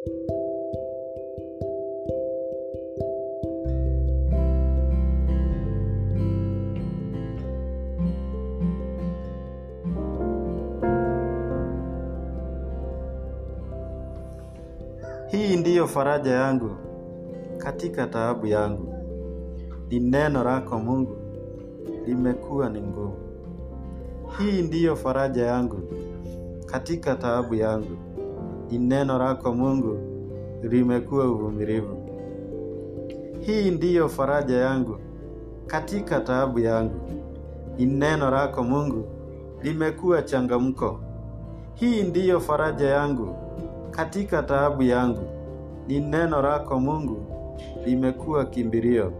Hii ndiyo faraja yangu katika taabu yangu, ni neno lako Mungu limekuwa ni nguvu. Hii ndiyo faraja yangu katika taabu yangu, neno lako Mungu limekuwa uvumilivu. Hii ndiyo faraja yangu katika taabu yangu, ni neno lako Mungu limekuwa changamko. Hii ndiyo faraja yangu katika taabu yangu, ni neno lako Mungu limekuwa kimbilio.